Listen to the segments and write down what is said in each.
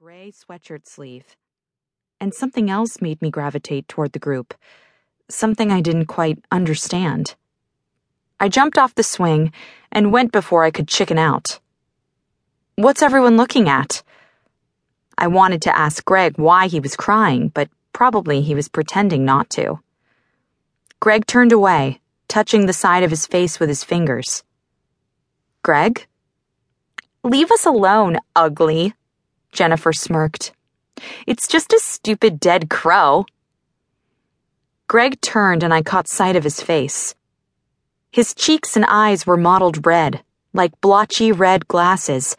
gray sweatshirt sleeve. And something else made me gravitate toward the group, something I didn't quite understand. I jumped off the swing and went before I could chicken out. What's everyone looking at? I wanted to ask Greg why he was crying, but probably he was pretending not to. Greg turned away, touching the side of his face with his fingers. Greg? Leave us alone, ugly, Jennifer smirked. It's just a stupid dead crow. Greg turned and I caught sight of his face. His cheeks and eyes were mottled red, like blotchy red glasses,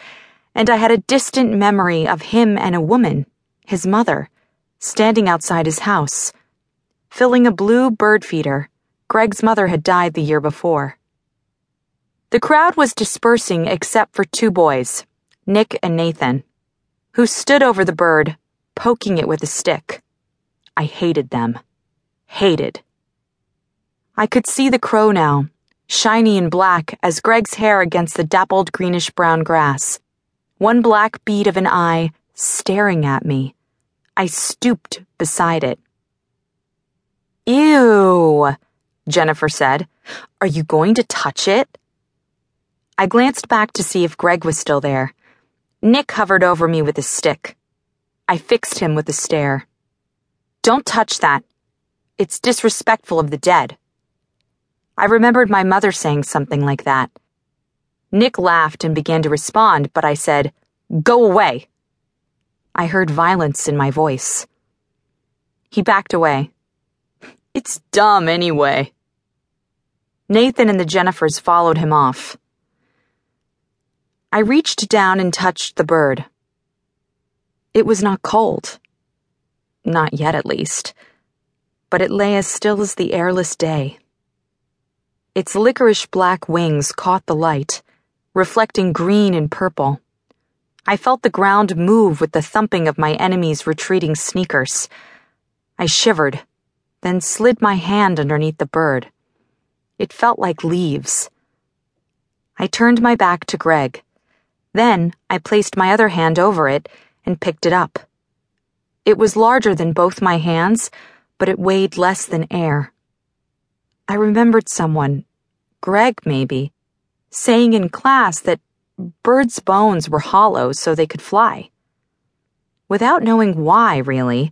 and I had a distant memory of him and a woman, his mother, standing outside his house. Filling a blue bird feeder, Greg's mother had died the year before. The crowd was dispersing except for two boys, Nick and Nathan who stood over the bird, poking it with a stick. I hated them. Hated. I could see the crow now, shiny and black as Greg's hair against the dappled greenish brown grass. One black bead of an eye staring at me. I stooped beside it. Ew, Jennifer said. Are you going to touch it? I glanced back to see if Greg was still there. Nick hovered over me with his stick. I fixed him with a stare. Don't touch that. It's disrespectful of the dead. I remembered my mother saying something like that. Nick laughed and began to respond, but I said, Go away. I heard violence in my voice. He backed away. It's dumb anyway. Nathan and the Jennifers followed him off. I reached down and touched the bird. It was not cold. Not yet, at least. But it lay as still as the airless day. Its licorice black wings caught the light, reflecting green and purple. I felt the ground move with the thumping of my enemy's retreating sneakers. I shivered, then slid my hand underneath the bird. It felt like leaves. I turned my back to Greg. Then I placed my other hand over it and picked it up. It was larger than both my hands, but it weighed less than air. I remembered someone, Greg maybe, saying in class that birds' bones were hollow so they could fly. Without knowing why, really,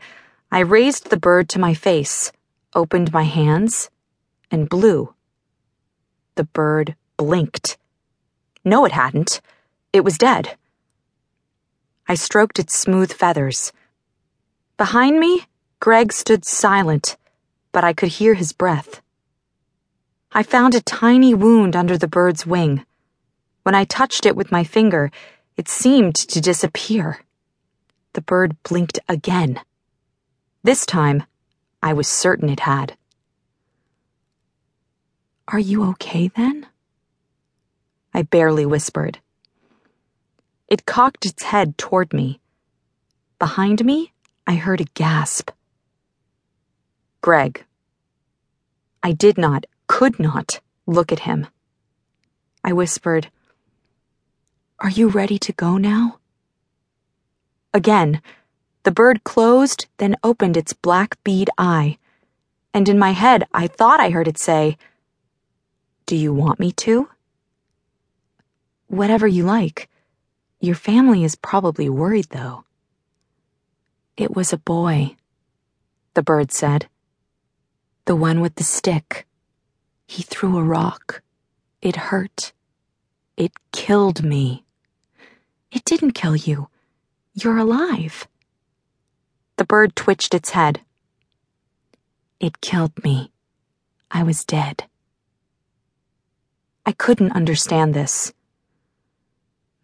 I raised the bird to my face, opened my hands, and blew. The bird blinked. No, it hadn't. It was dead. I stroked its smooth feathers. Behind me, Greg stood silent, but I could hear his breath. I found a tiny wound under the bird's wing. When I touched it with my finger, it seemed to disappear. The bird blinked again. This time, I was certain it had. Are you okay then? I barely whispered. It cocked its head toward me. Behind me, I heard a gasp. Greg. I did not, could not, look at him. I whispered, Are you ready to go now? Again, the bird closed, then opened its black bead eye, and in my head I thought I heard it say, Do you want me to? Whatever you like. Your family is probably worried, though. It was a boy, the bird said. The one with the stick. He threw a rock. It hurt. It killed me. It didn't kill you. You're alive. The bird twitched its head. It killed me. I was dead. I couldn't understand this.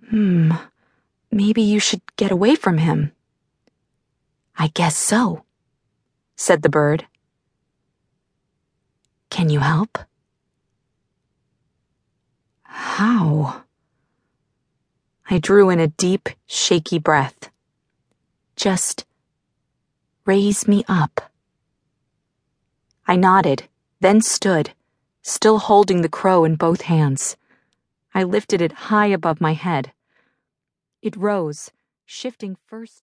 Hmm, maybe you should get away from him. I guess so, said the bird. Can you help? How? I drew in a deep, shaky breath. Just raise me up. I nodded, then stood, still holding the crow in both hands. I lifted it high above my head. It rose, shifting first to